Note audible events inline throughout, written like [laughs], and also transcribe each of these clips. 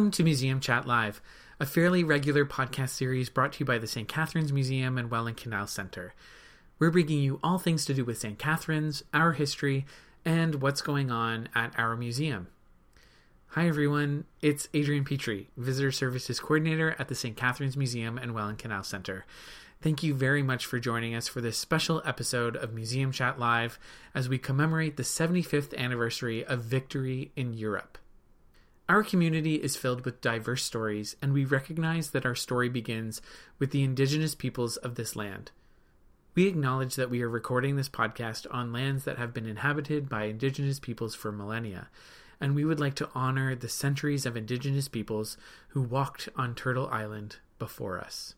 Welcome to Museum Chat Live, a fairly regular podcast series brought to you by the St. Catharines Museum and Welland Canal Center. We're bringing you all things to do with St. Catharines, our history, and what's going on at our museum. Hi, everyone. It's Adrian Petry, Visitor Services Coordinator at the St. Catharines Museum and Welland Canal Center. Thank you very much for joining us for this special episode of Museum Chat Live as we commemorate the 75th anniversary of victory in Europe. Our community is filled with diverse stories, and we recognize that our story begins with the indigenous peoples of this land. We acknowledge that we are recording this podcast on lands that have been inhabited by indigenous peoples for millennia, and we would like to honor the centuries of indigenous peoples who walked on Turtle Island before us.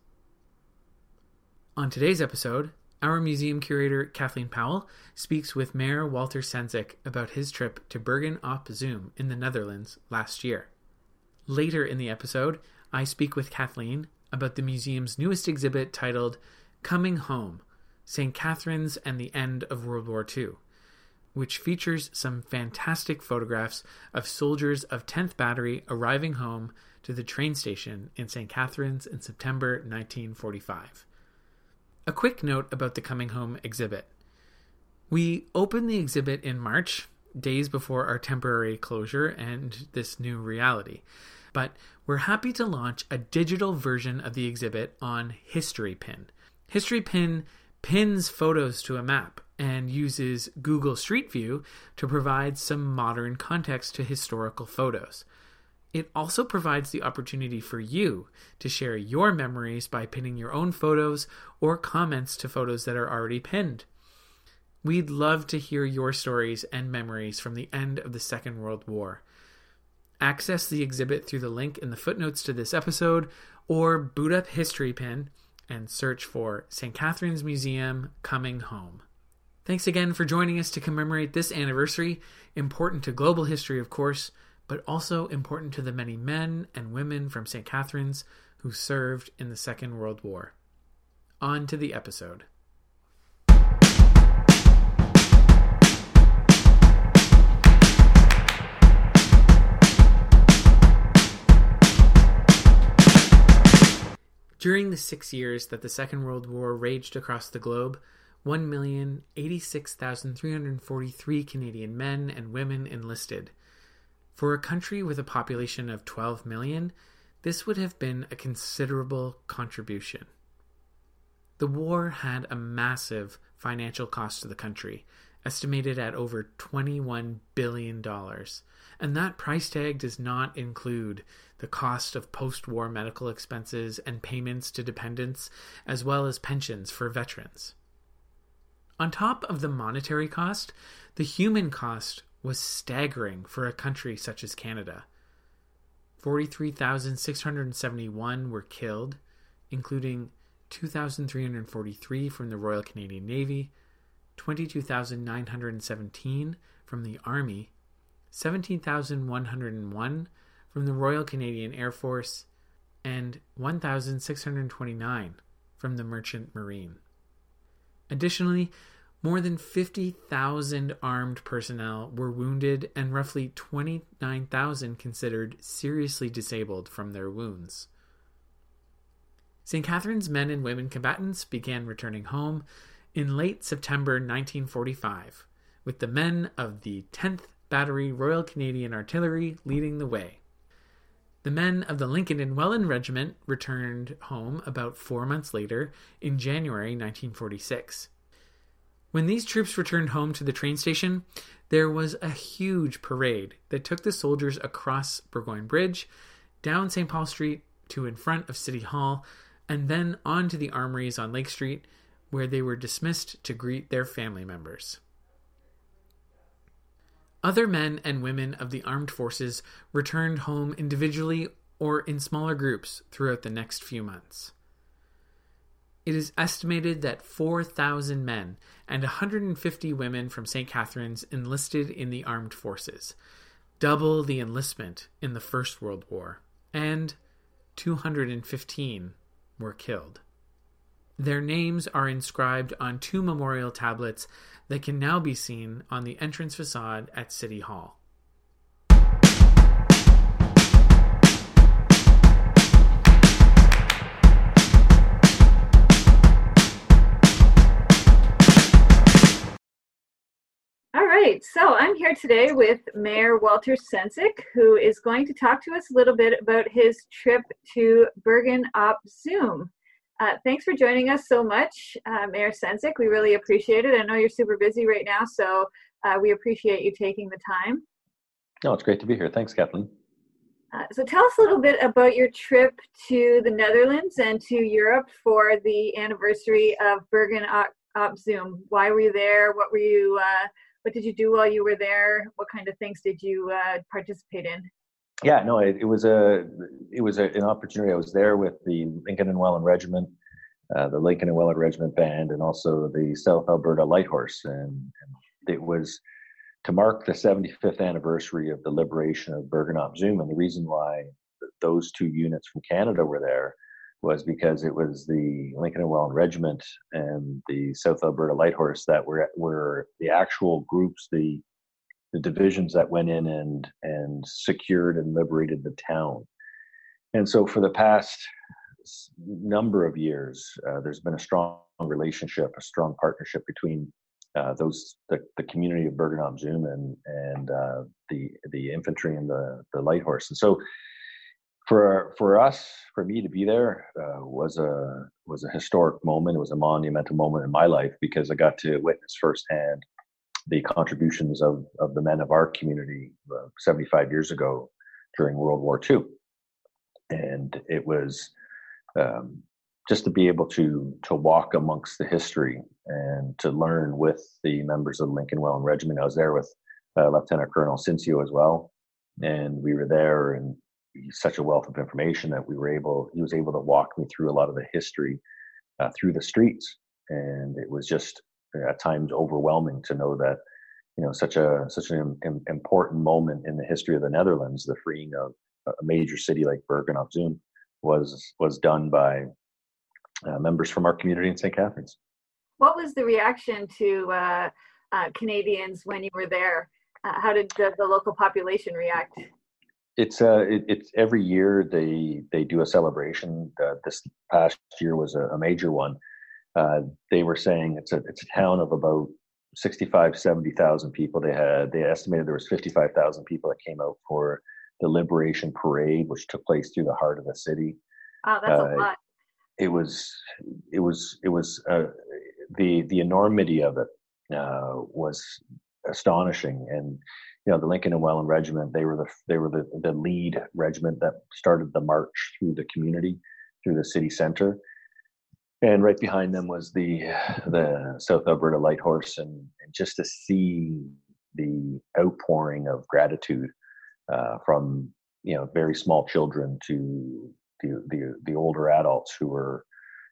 On today's episode, our museum curator Kathleen Powell speaks with Mayor Walter Sendzik about his trip to Bergen op Zoom in the Netherlands last year. Later in the episode, I speak with Kathleen about the museum's newest exhibit titled Coming Home St. Catharines and the End of World War II which features some fantastic photographs of soldiers of 10th Battery arriving home to the train station in St. Catharines in September 1945. A quick note about the Coming Home exhibit. We opened the exhibit in March, days before our temporary closure and this new reality. But we're happy to launch a digital version of the exhibit on Historypin. History Pin pins photos to a map and uses Google Street View to provide some modern context to historical photos. It also provides the opportunity for you to share your memories by pinning your own photos or comments to photos that are already pinned. We'd love to hear your stories and memories from the end of the Second World War. Access the exhibit through the link in the footnotes to this episode or boot up Historypin and search for St. Catharines Museum Coming Home. Thanks again for joining us to commemorate this anniversary, important to global history, of course, but also important to the many men and women from St. Catharines who served in the Second World War. On to the episode. During the six years that the Second World War raged across the globe, 1,086,343 Canadian men and women enlisted. For a country with a population of 12 million, this would have been a considerable contribution. The war had a massive financial cost to the country, estimated at over $21 billion, and that price tag does not include the cost of post war medical expenses and payments to dependents, as well as pensions for veterans. On top of the monetary cost, the human cost was staggering for a country such as Canada. 43,671 were killed, including 2,343 from the Royal Canadian Navy, 22,917 from the Army, 17,101 from the Royal Canadian Air Force, and 1,629 from the Merchant Marine. Additionally, more than 50,000 armed personnel were wounded and roughly 29,000 considered seriously disabled from their wounds. St. Catharines men and women combatants began returning home in late September 1945, with the men of the 10th Battery Royal Canadian Artillery leading the way. The men of the Lincoln and Welland Regiment returned home about four months later in January 1946. When these troops returned home to the train station, there was a huge parade that took the soldiers across Burgoyne Bridge, down St. Paul Street to in front of City Hall, and then on to the armories on Lake Street, where they were dismissed to greet their family members. Other men and women of the armed forces returned home individually or in smaller groups throughout the next few months. It is estimated that 4,000 men and 150 women from St. Catharines enlisted in the armed forces, double the enlistment in the First World War, and 215 were killed. Their names are inscribed on two memorial tablets that can now be seen on the entrance facade at City Hall. Right, so I'm here today with Mayor Walter Sendzik, who is going to talk to us a little bit about his trip to Bergen op Zoom. Uh, thanks for joining us so much, uh, Mayor Sendzik. We really appreciate it. I know you're super busy right now, so uh, we appreciate you taking the time. No, it's great to be here. Thanks, Kathleen. Uh, so tell us a little bit about your trip to the Netherlands and to Europe for the anniversary of Bergen op Zoom. Why were you there? What were you? What did you do while you were there? What kind of things did you uh, participate in? Yeah, no, it, it was a it was a, an opportunity. I was there with the Lincoln and Welland Regiment, uh, the Lincoln and Welland Regiment Band, and also the South Alberta Light Horse, and, and it was to mark the 75th anniversary of the liberation of Bergen op Zoom. And the reason why those two units from Canada were there was because it was the Lincoln and Welland Regiment and the South Alberta Light Horse that were were the actual groups, the the divisions that went in and and secured and liberated the town. And so for the past number of years, uh, there's been a strong relationship, a strong partnership between uh, those the, the community of Bergen op Zoom and and uh, the the infantry and the the light horse. And so for for us, for me to be there uh, was a was a historic moment. It was a monumental moment in my life because I got to witness firsthand the contributions of of the men of our community uh, 75 years ago during World War II, and it was um, just to be able to to walk amongst the history and to learn with the members of the Lincoln Welland Regiment. I was there with uh, Lieutenant Colonel Cincio as well, and we were there and such a wealth of information that we were able he was able to walk me through a lot of the history uh, through the streets and it was just uh, at times overwhelming to know that you know such a such an Im- important moment in the history of the Netherlands the freeing of a major city like Bergen op Zoom was was done by uh, members from our community in St. Catharines. What was the reaction to uh, uh, Canadians when you were there? Uh, how did the, the local population react? It's uh it, it's every year they they do a celebration. Uh, this past year was a, a major one. Uh, they were saying it's a it's a town of about 65 70,000 people. They had they estimated there was 55,000 people that came out for the liberation parade which took place through the heart of the city. Oh that's a uh, lot. it was it was it was uh, the the enormity of it uh, was astonishing. And you know the Lincoln and Welland Regiment. They were the they were the, the lead regiment that started the march through the community, through the city center, and right behind them was the the South Alberta Light Horse, and, and just to see the outpouring of gratitude uh, from you know very small children to the, the the older adults who were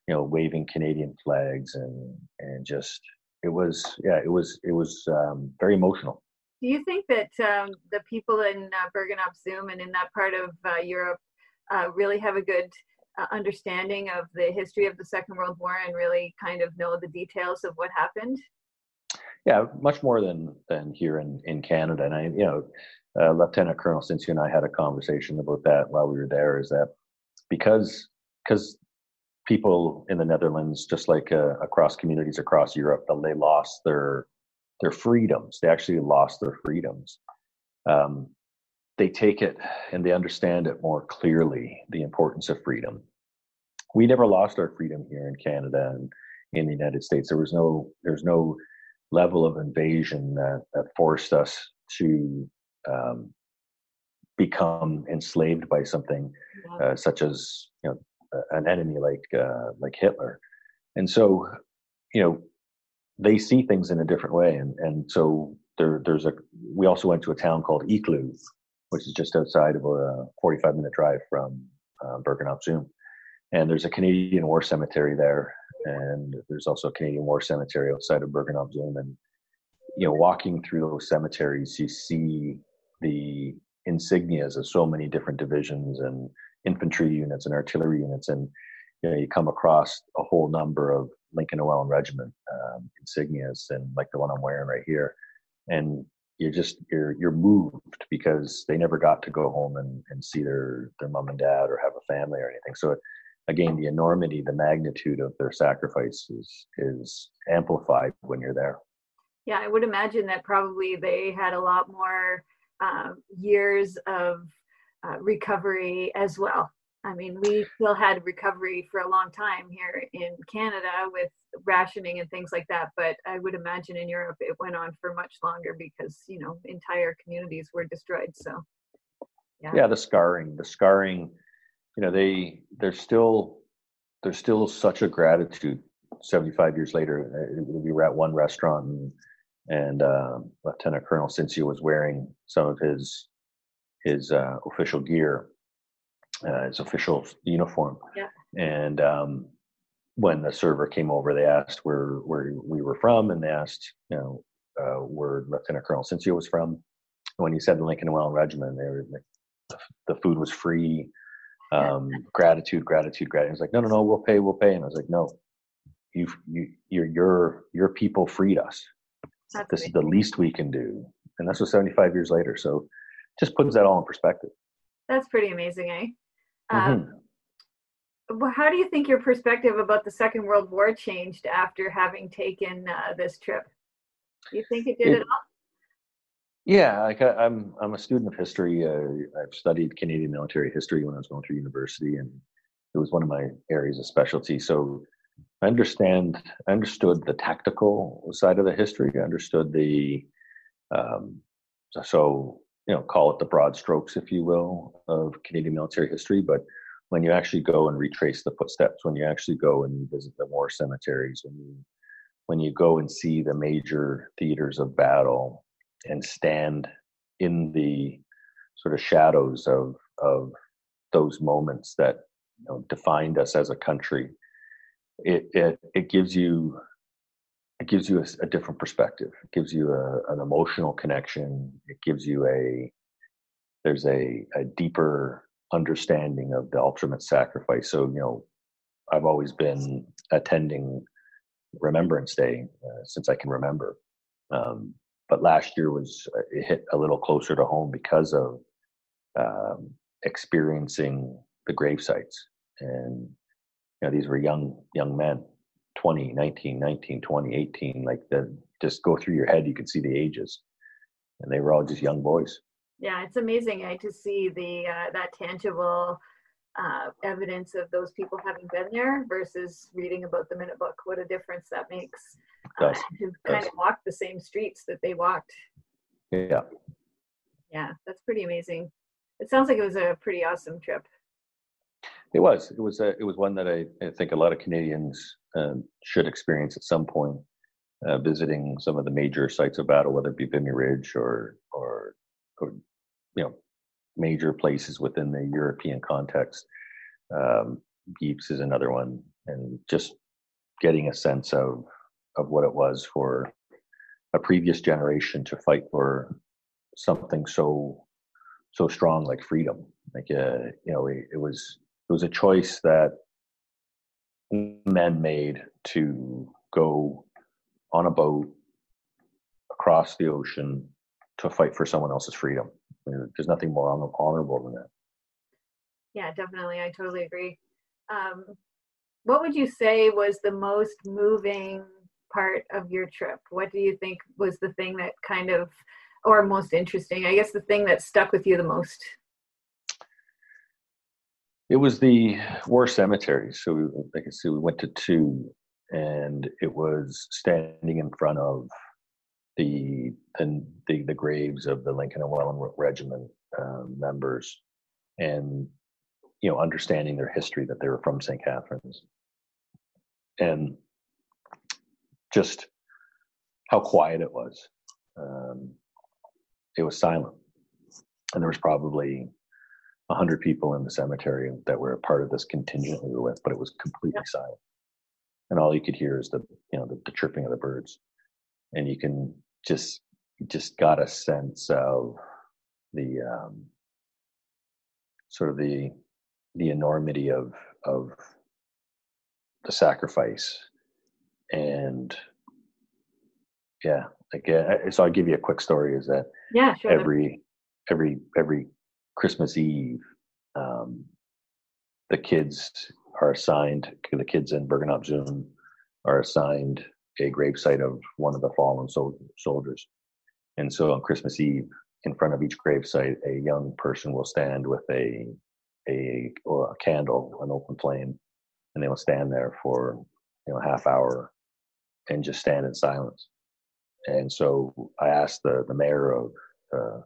you know waving Canadian flags and and just it was yeah it was it was um, very emotional do you think that um, the people in uh, Bergen op Zoom and in that part of uh, Europe uh, really have a good uh, understanding of the history of the Second World War and really kind of know the details of what happened? Yeah, much more than than here in, in Canada. And I, you know, uh, Lieutenant Colonel Cincio and I had a conversation about that while we were there. Is that because because people in the Netherlands, just like uh, across communities across Europe, they lost their their freedoms. They actually lost their freedoms. Um, they take it and they understand it more clearly the importance of freedom. We never lost our freedom here in Canada and in the United States. There was no there's no level of invasion that, that forced us to um, become enslaved by something uh, such as you know an enemy like uh, like Hitler. And so, you know, they see things in a different way. And, and so there, there's a, we also went to a town called Eeklo, which is just outside of a 45 minute drive from uh, Bergen op Zoom. And there's a Canadian War Cemetery there. And there's also a Canadian War Cemetery outside of Bergen op Zoom. And, you know, walking through those cemeteries, you see the insignias of so many different divisions and infantry units and artillery units. And, you know, you come across a whole number of Lincoln and Regiment um, insignias, and like the one I'm wearing right here, and you're just you're you're moved because they never got to go home and, and see their their mom and dad or have a family or anything. So again, the enormity, the magnitude of their sacrifice is is amplified when you're there. Yeah, I would imagine that probably they had a lot more uh, years of uh, recovery as well. I mean, we still had recovery for a long time here in Canada with rationing and things like that, but I would imagine in Europe it went on for much longer because, you know, entire communities were destroyed. So, yeah. Yeah, the scarring, the scarring, you know, they, they're still, there's still such a gratitude 75 years later. Uh, we were at one restaurant and, and uh, Lieutenant Colonel Cincio was wearing some of his his uh, official gear, uh, his official uniform. Yeah. And um, when the server came over, they asked where where we were from, and they asked, you know, uh, where Lieutenant Colonel Cincio was from. When he said the Lincoln and Welland Regiment, they were the, the food was free. Um, gratitude, gratitude, gratitude. He's like, no, no, no, we'll pay, we'll pay. And I was like, no, you, you, your, your, your people freed us. That's this amazing. is the least we can do, and that's was 75 years later. So, just puts that all in perspective. That's pretty amazing, eh? Mm-hmm. Um, well, how do you think your perspective about the Second World War changed after having taken uh, this trip? Do you think it did it, all? Yeah, like I, am I'm, I'm a student of history. Uh, I've studied Canadian military history when I was going through university, and it was one of my areas of specialty. So I understand, I understood the tactical side of the history. I understood the, um, so you know, call it the broad strokes, if you will, of Canadian military history. But when you actually go and retrace the footsteps, when you actually go and visit the war cemeteries, when you when you go and see the major theaters of battle and stand in the sort of shadows of of those moments that you know, defined us as a country, it it it gives you it gives you a, a different perspective. It gives you a, an emotional connection. It gives you a there's a, a deeper understanding of the ultimate sacrifice. So, you know, I've always been attending Remembrance Day uh, since I can remember. Um, but last year was uh, it hit a little closer to home because of um, experiencing the grave sites. And you know, these were young young men, 20, 19, 19, 20, 18. Like the just go through your head, you can see the ages, and they were all just young boys. Yeah it's amazing eh, to see the uh, that tangible uh, evidence of those people having been there versus reading about them in a book. What a difference that makes. Uh, kind of walk the same streets that they walked. Yeah. Yeah that's pretty amazing. It sounds like it was a pretty awesome trip. It was. It was a, it was one that I, I think a lot of canadians um, should experience at some point uh, visiting some of the major sites of battle whether it be vimy ridge or or, or you know major places within the European context. Um, Ypres is another one, and just getting a sense of of what it was for a previous generation to fight for something so so strong like freedom. Like uh, you know, it, it was it was a choice that men made to go on a boat across the ocean to fight for someone else's freedom there's nothing more honorable than that. Yeah, definitely. I totally agree. Um, what would you say was the most moving part of your trip? What do you think was the thing that kind of, or most interesting? I guess the thing that stuck with you the most. It was the war cemeteries. So, we, like I said, we went to two, and it was standing in front of the the, the, the graves of the Lincoln and Welland Regiment um, members, and you know, understanding their history that they were from St. Catharines, and just how quiet it was. Um, it was silent, and there was probably a hundred people in the cemetery that were a part of this contingent we were with, but it was completely yeah. silent, and all you could hear is the you know the, the chirping of the birds, and you can just just got a sense of the um, sort of the the enormity of of the sacrifice and yeah like uh, so i'll give you a quick story is that yeah sure. every every every christmas eve um, the kids are assigned the kids in bergen op zoom are assigned a gravesite of one of the fallen sol- soldiers. And so on Christmas Eve, in front of each gravesite, a young person will stand with a a, a candle, an open flame, and they will stand there for you know half hour and just stand in silence. And so I asked the the mayor of uh,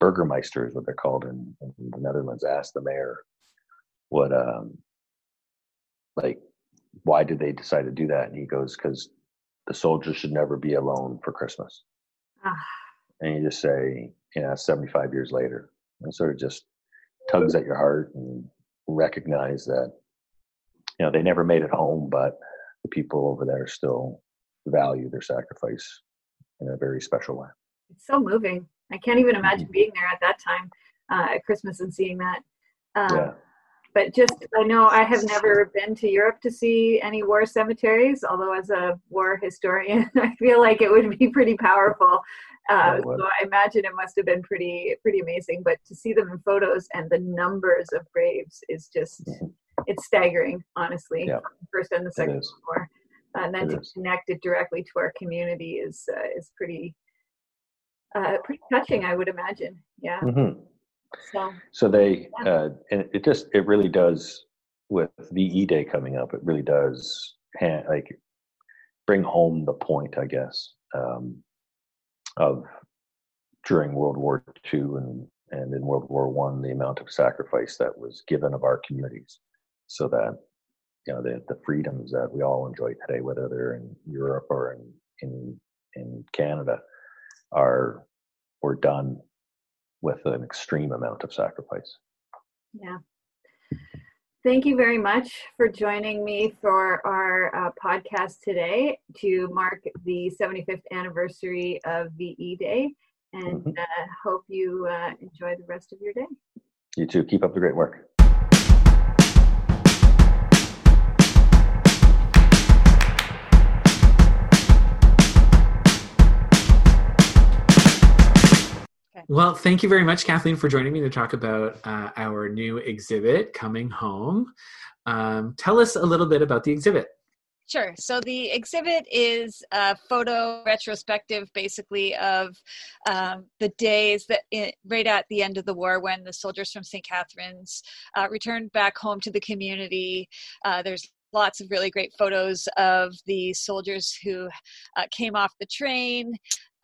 Burgermeister is what they're called in, in the Netherlands. Asked the mayor what um like why did they decide to do that, and he goes because the soldiers should never be alone for Christmas. Ah. And you just say, you know, 75 years later, and sort of just tugs at your heart and recognize that you know they never made it home, but the people over there still value their sacrifice in a very special way. It's so moving. I can't even imagine mm-hmm. being there at that time uh, at Christmas and seeing that. Um, yeah. But just, I know I have never been to Europe to see any war cemeteries, although as a war historian, [laughs] I feel like it would be pretty powerful. Uh, so I imagine it must have been pretty, pretty amazing. But to see them in photos and the numbers of graves is just, it's staggering, honestly. Yeah. First and the second war and then it to is. connect it directly to our community is uh, is pretty uh, pretty touching, I would imagine. Yeah. Mm-hmm. So, so they yeah. uh, and it just it really does with VE Day coming up. It really does hand, like bring home the point, I guess, um, of during World War II and and in World War One, the amount of sacrifice that was given of our communities, so that you know the the freedoms that we all enjoy today, whether they're in Europe or in in in Canada, are were done with an extreme amount of sacrifice. Yeah. Thank you very much for joining me for our uh, podcast today to mark the 75th anniversary of VE Day. And mm-hmm. uh, hope you uh, enjoy the rest of your day. You too. Keep up the great work. Well, thank you very much, Kathleen, for joining me to talk about uh, our new exhibit, Coming Home. Um, tell us a little bit about the exhibit. Sure. So the exhibit is a photo retrospective, basically, of um, the days that right at the end of the war when the soldiers from St. Catharines uh, returned back home to the community. Uh, there's lots of really great photos of the soldiers who uh, came off the train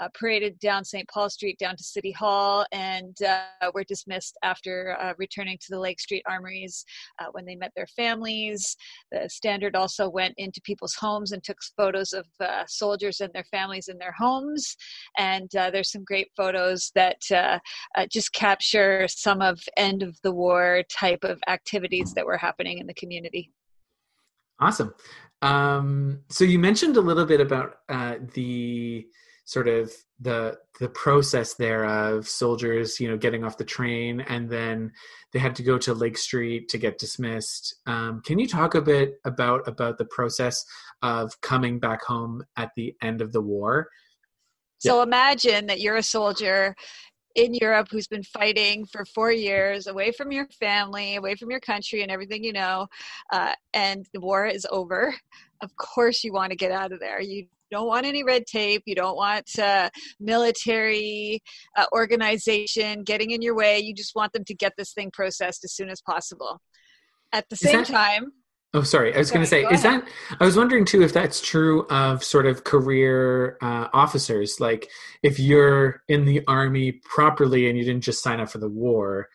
uh, paraded down St. Paul Street down to City Hall and uh, were dismissed after uh, returning to the Lake Street Armories uh, when they met their families. The Standard also went into people's homes and took photos of uh, soldiers and their families in their homes. And uh, there's some great photos that just capture some of end of the war type of activities that were happening in the community. Awesome. Um, so you mentioned a little bit about the sort of the the process there of soldiers you know getting off the train and then they had to go to lake street to get dismissed um, can you talk a bit about about the process of coming back home at the end of the war so yeah. imagine that you're a soldier in Europe who's been fighting for four years away from your family, away from your country, and everything you know, uh, and the war is over. Of course, you want to get out of there. You don't want any red tape. You don't want uh, military uh, organization getting in your way. You just want them to get this thing processed as soon as possible. At the same that, time, oh, sorry, I was going to say, is ahead. that? I was wondering too if that's true of sort of career uh, officers. Like, if you're in the army properly and you didn't just sign up for the war,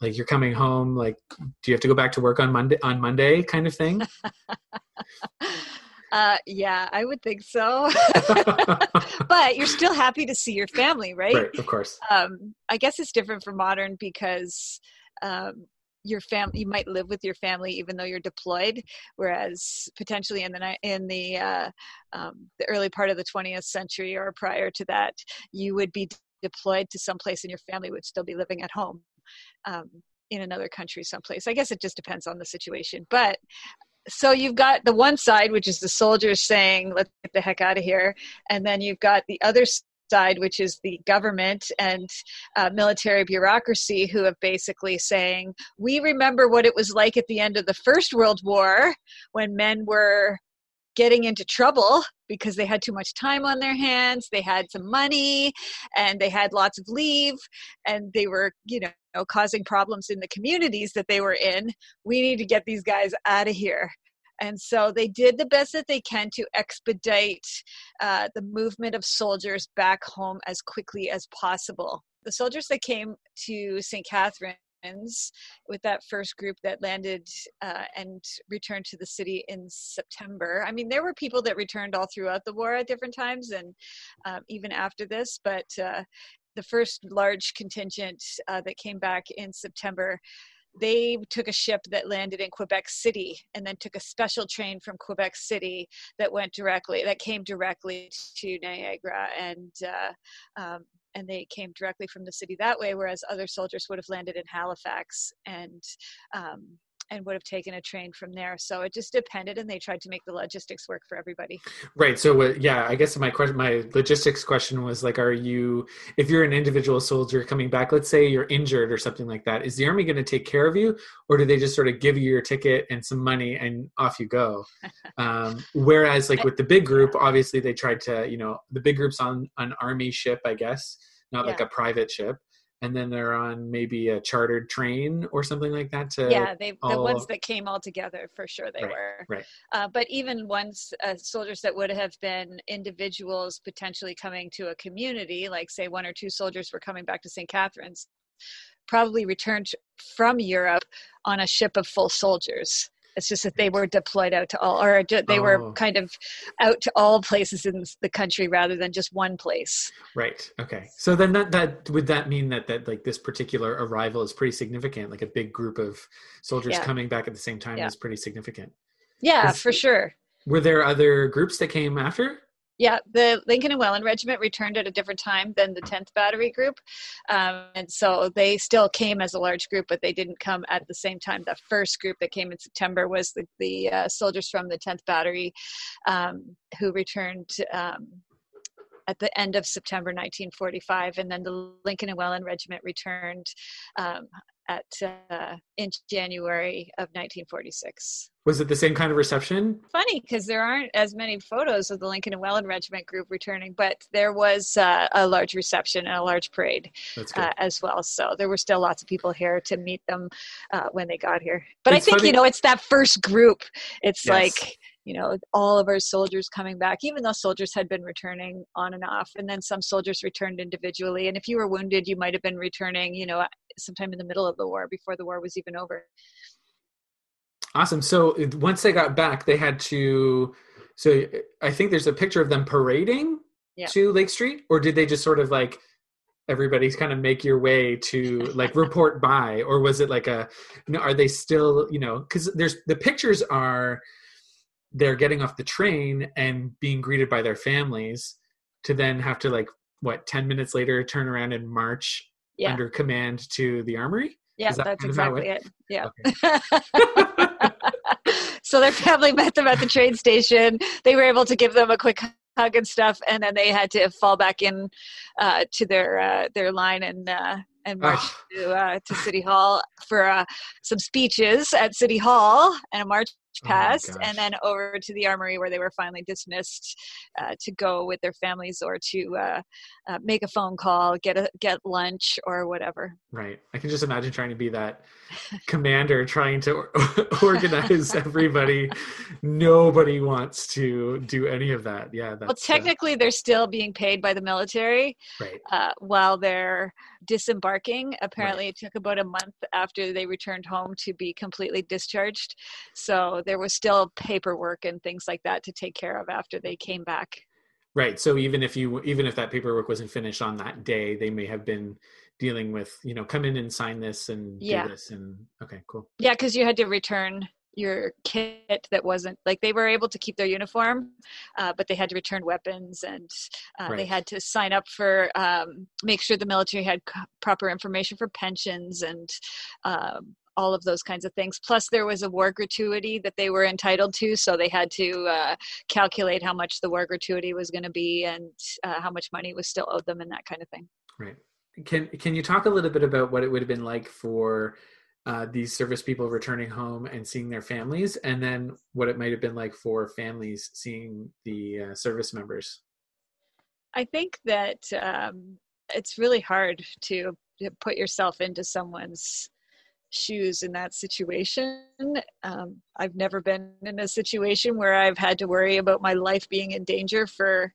like you're coming home like do you have to go back to work on monday on monday kind of thing [laughs] Uh, yeah, I would think so. [laughs] [laughs] but you're still happy to see your family, right? Right, of course. Um, I guess it's different for modern because um, your family you might live with your family even though you're deployed, whereas potentially in the in the uh, um, the early part of the 20th century or prior to that, you would be deployed to some place and your family would still be living at home. Um, in another country someplace. I guess it just depends on the situation. But so you've got the one side which is the soldiers saying let's get the heck out of here and then you've got the other side which is the government and uh, military bureaucracy who have basically saying we remember what it was like at the end of the first world war when men were getting into trouble because they had too much time on their hands they had some money and they had lots of leave and they were you know causing problems in the communities that they were in. We need to get these guys out of here and so they did the best that they can to expedite uh, the movement of soldiers back home as quickly as possible the soldiers that came to st catherine with that first group that landed uh, and returned to the city in September. I mean, there were people that returned all throughout the war at different times and um, even after this, but uh, the first large contingent uh, that came back in September they took a ship that landed in Quebec City and then took a special train from Quebec City that went directly that came directly to Niagara and uh, um, and they came directly from the city that way, whereas other soldiers would have landed in Halifax and um, and would have taken a train from there. So it just depended, and they tried to make the logistics work for everybody. Right. So uh, yeah, I guess my question, my logistics question was like, are you, if you're an individual soldier coming back, let's say you're injured or something like that, is the army going to take care of you, or do they just sort of give you your ticket and some money and off you go? [laughs] um, whereas like with the big group, obviously they tried to, you know, the big group's on an army ship, I guess, not yeah. like a private ship and then they're on maybe a chartered train or something like that to yeah they all... the ones that came all together for sure they right, were. right. Uh, but even ones uh, soldiers that would have been individuals potentially coming to a community like say one or two soldiers were coming back to st catharines probably returned from europe on a ship of full soldiers it's just that they were deployed out to all, or they oh. were kind of out to all places in the country rather than just one place. Right. Okay. So then that that would that mean that that like this particular arrival is pretty significant, like a big group of soldiers yeah. coming back at the same time yeah. is pretty significant. Yeah, for sure. Were there other groups that came after? Yeah, the Lincoln and Welland Regiment returned at a different time than the 10th Battery Group. Um, and so they still came as a large group, but they didn't come at the same time. The first group that came in September was the, the uh, soldiers from the 10th Battery um, who returned um, at the end of September 1945. And then the Lincoln and Welland Regiment returned um, at uh, in January of 1946. Was it the same kind of reception? Funny because there aren't as many photos of the Lincoln and Welland Regiment group returning, but there was uh, a large reception and a large parade uh, as well. So there were still lots of people here to meet them uh, when they got here. But it's I think funny. you know it's that first group. It's yes. like you know all of our soldiers coming back even though soldiers had been returning on and off and then some soldiers returned individually and if you were wounded you might have been returning you know sometime in the middle of the war before the war was even over awesome so once they got back they had to so i think there's a picture of them parading yeah. to lake street or did they just sort of like everybody's kind of make your way to like report by or was it like a you know, are they still you know because there's the pictures are they're getting off the train and being greeted by their families to then have to like what 10 minutes later turn around and march yeah. under command to the armory yeah that that's exactly it? it? yeah okay. [laughs] so their family [laughs] met them at the train station they were able to give them a quick hug and stuff and then they had to fall back in uh, to their uh, their line and uh, and march oh. to, uh, to city hall for uh, some speeches at city hall and a march passed, oh and then over to the armory where they were finally dismissed uh, to go with their families or to uh, uh, make a phone call, get a get lunch or whatever. Right. I can just imagine trying to be that commander, trying to [laughs] organize everybody. Nobody wants to do any of that. Yeah. well, uh, technically, they're still being paid by the military, right? Uh, while they're disembarking. Apparently, right. it took about a month after they returned home to be completely discharged. So there was still paperwork and things like that to take care of after they came back. Right. So even if you even if that paperwork wasn't finished on that day, they may have been dealing with, you know, come in and sign this and yeah. do this and okay, cool. Yeah, because you had to return your kit that wasn't like they were able to keep their uniform uh, but they had to return weapons and uh, right. they had to sign up for um, make sure the military had c- proper information for pensions and um, all of those kinds of things. Plus, there was a war gratuity that they were entitled to, so they had to uh, calculate how much the war gratuity was going to be and uh, how much money was still owed them, and that kind of thing. Right. Can Can you talk a little bit about what it would have been like for uh, these service people returning home and seeing their families, and then what it might have been like for families seeing the uh, service members? I think that um, it's really hard to, to put yourself into someone's shoes in that situation. Um, I've never been in a situation where I've had to worry about my life being in danger for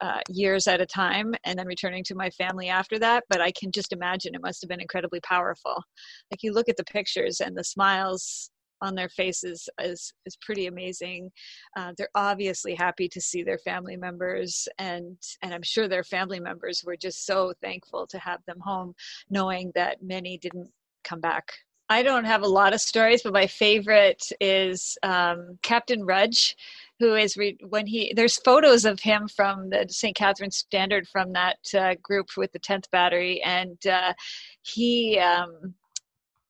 uh, years at a time and then returning to my family after that. But I can just imagine it must have been incredibly powerful. Like you look at the pictures and the smiles on their faces is is pretty amazing. Uh, they're obviously happy to see their family members, and and I'm sure their family members were just so thankful to have them home, knowing that many didn't come back I don't have a lot of stories, but my favorite is um, Captain Rudge, who is re- when he there's photos of him from the St. Catharines Standard from that uh, group with the 10th Battery, and uh, he um,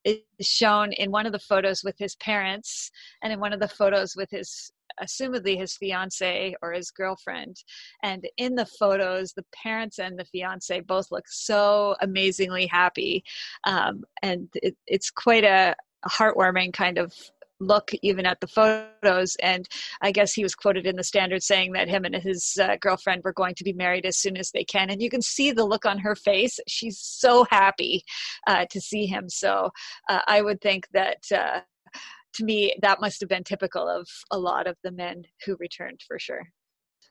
is shown in one of the photos with his parents, and in one of the photos with his assumedly his fiance or his girlfriend. And in the photos, the parents and the fiance both look so amazingly happy. Um, and it, it's quite a, heartwarming kind of look even at the photos and i guess he was quoted in the standard saying that him and his uh, girlfriend were going to be married as soon as they can and you can see the look on her face she's so happy uh, to see him so uh, i would think that uh, to me, that must have been typical of a lot of the men who returned for sure.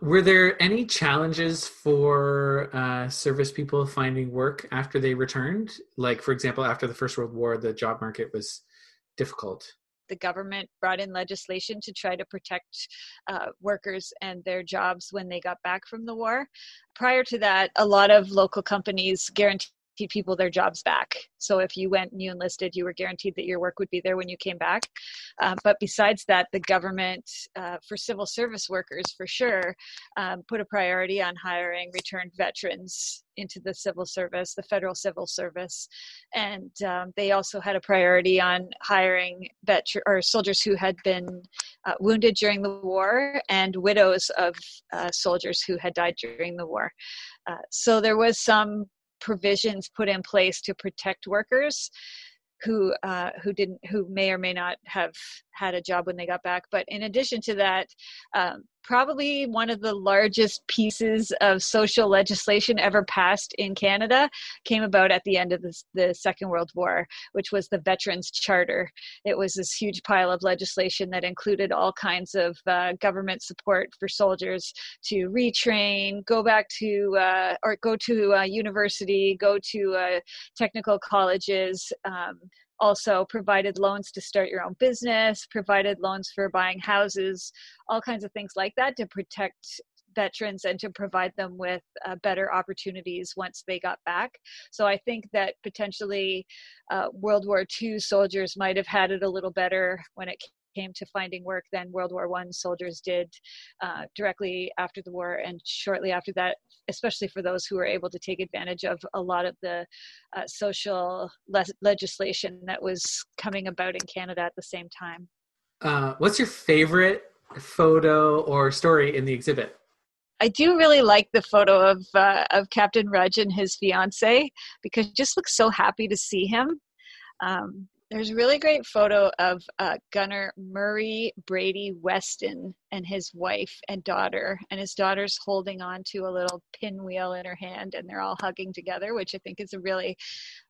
Were there any challenges for uh, service people finding work after they returned? Like, for example, after the First World War, the job market was difficult. The government brought in legislation to try to protect uh, workers and their jobs when they got back from the war. Prior to that, a lot of local companies guaranteed people their jobs back. So if you went and you enlisted, you were guaranteed that your work would be there when you came back. Uh, but besides that, the government, uh, for civil service workers for sure, um, put a priority on hiring returned veterans into the civil service, the federal civil service, and um, they also had a priority on hiring veter- or soldiers who had been uh, wounded during the war and widows of uh, soldiers who had died during the war. Uh, so there was some provisions put in place to protect workers who uh, who didn't who may or may not have had a job when they got back. But in addition to that, um, probably one of the largest pieces of social legislation ever passed in Canada came about at the end of the, the Second World War, which was the Veterans Charter. It was this huge pile of legislation that included all kinds of uh, government support for soldiers to retrain, go back to uh, or go to uh, university, go to uh, technical colleges. Um, also provided loans to start your own business, provided loans for buying houses, all kinds of things like that to protect veterans and to provide them with uh, better opportunities once they got back. So I think that potentially uh, World War II soldiers might have had it a little better when it came to finding work than World War One soldiers did uh, directly after the war and shortly after that, especially for those who were able to take advantage of a lot of the uh, social le- legislation that was coming about in Canada at the same time. Uh, what's your favorite photo or story in the exhibit? I do really like the photo of uh, of Captain Rudge and his fiance because just looks so happy to see him. Um, there's a really great photo of uh, Gunner Murray Brady Weston and his wife and daughter, and his daughter's holding on to a little pinwheel in her hand, and they're all hugging together, which I think is a really,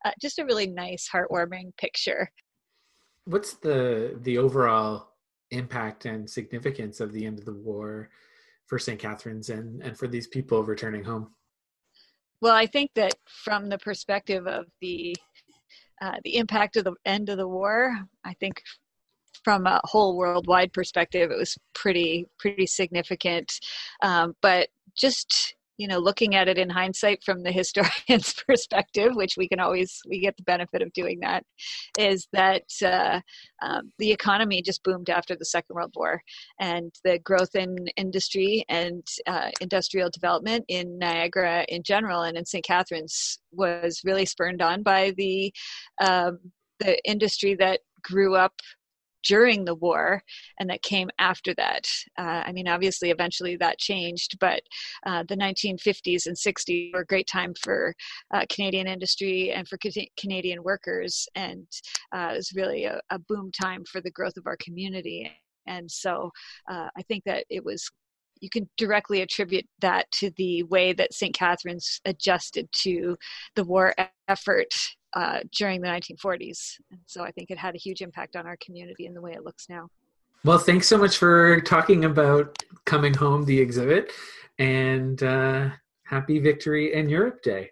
uh, just a really nice, heartwarming picture. What's the the overall impact and significance of the end of the war for St. Catharines and and for these people returning home? Well, I think that from the perspective of the uh, the impact of the end of the war, I think from a whole worldwide perspective, it was pretty pretty significant. Um, but just you know looking at it in hindsight from the [laughs] historian's perspective which we can always we get the benefit of doing that is that uh, um, the economy just boomed after the second world war and the growth in industry and uh, industrial development in niagara in general and in st catharines was really spurned on by the um, the industry that grew up during the war and that came after that. Uh, I mean, obviously, eventually that changed, but uh, the 1950s and 60s were a great time for uh, Canadian industry and for Canadian workers, and uh, it was really a, a, boom time for the growth of our community. And so uh, I think that it was you can directly attribute that to the way that St. Catharines adjusted to the war effort uh, during the 1940s. And so I think it had a huge impact on our community and the way it looks now. Well, thanks so much for talking about coming home, the exhibit, and uh, happy Victory and Europe Day.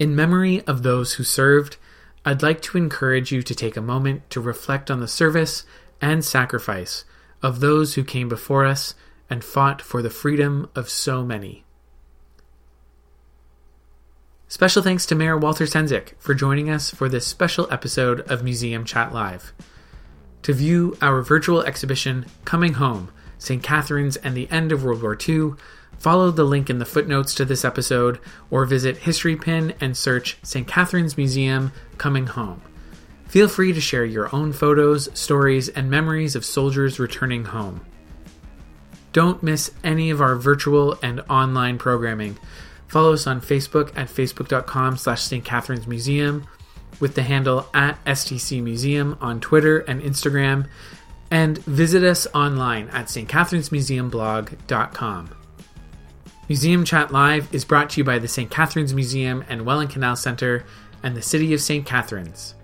In memory of those who served, I'd like to encourage you to take a moment to reflect on the service and sacrifice of those who came before us and fought for the freedom of so many. Special thanks to Mayor Walter Sendzik for joining us for this special episode of Museum Chat Live. To view our virtual exhibition, Coming Home St. Catharines and the End of World War II, follow the link in the footnotes to this episode or visit HistoryPin and search St. Catharines Museum Coming Home. Feel free to share your own photos, stories, and memories of soldiers returning home. Don't miss any of our virtual and online programming. Follow us on Facebook at facebook.com slash St. Catharines Museum with the handle at STC Museum on Twitter and Instagram, and visit us online at stcatharinesmuseumblog.com. Museum Chat Live is brought to you by the St. Catharines Museum and Welland Canal Center and the City of St. Catharines.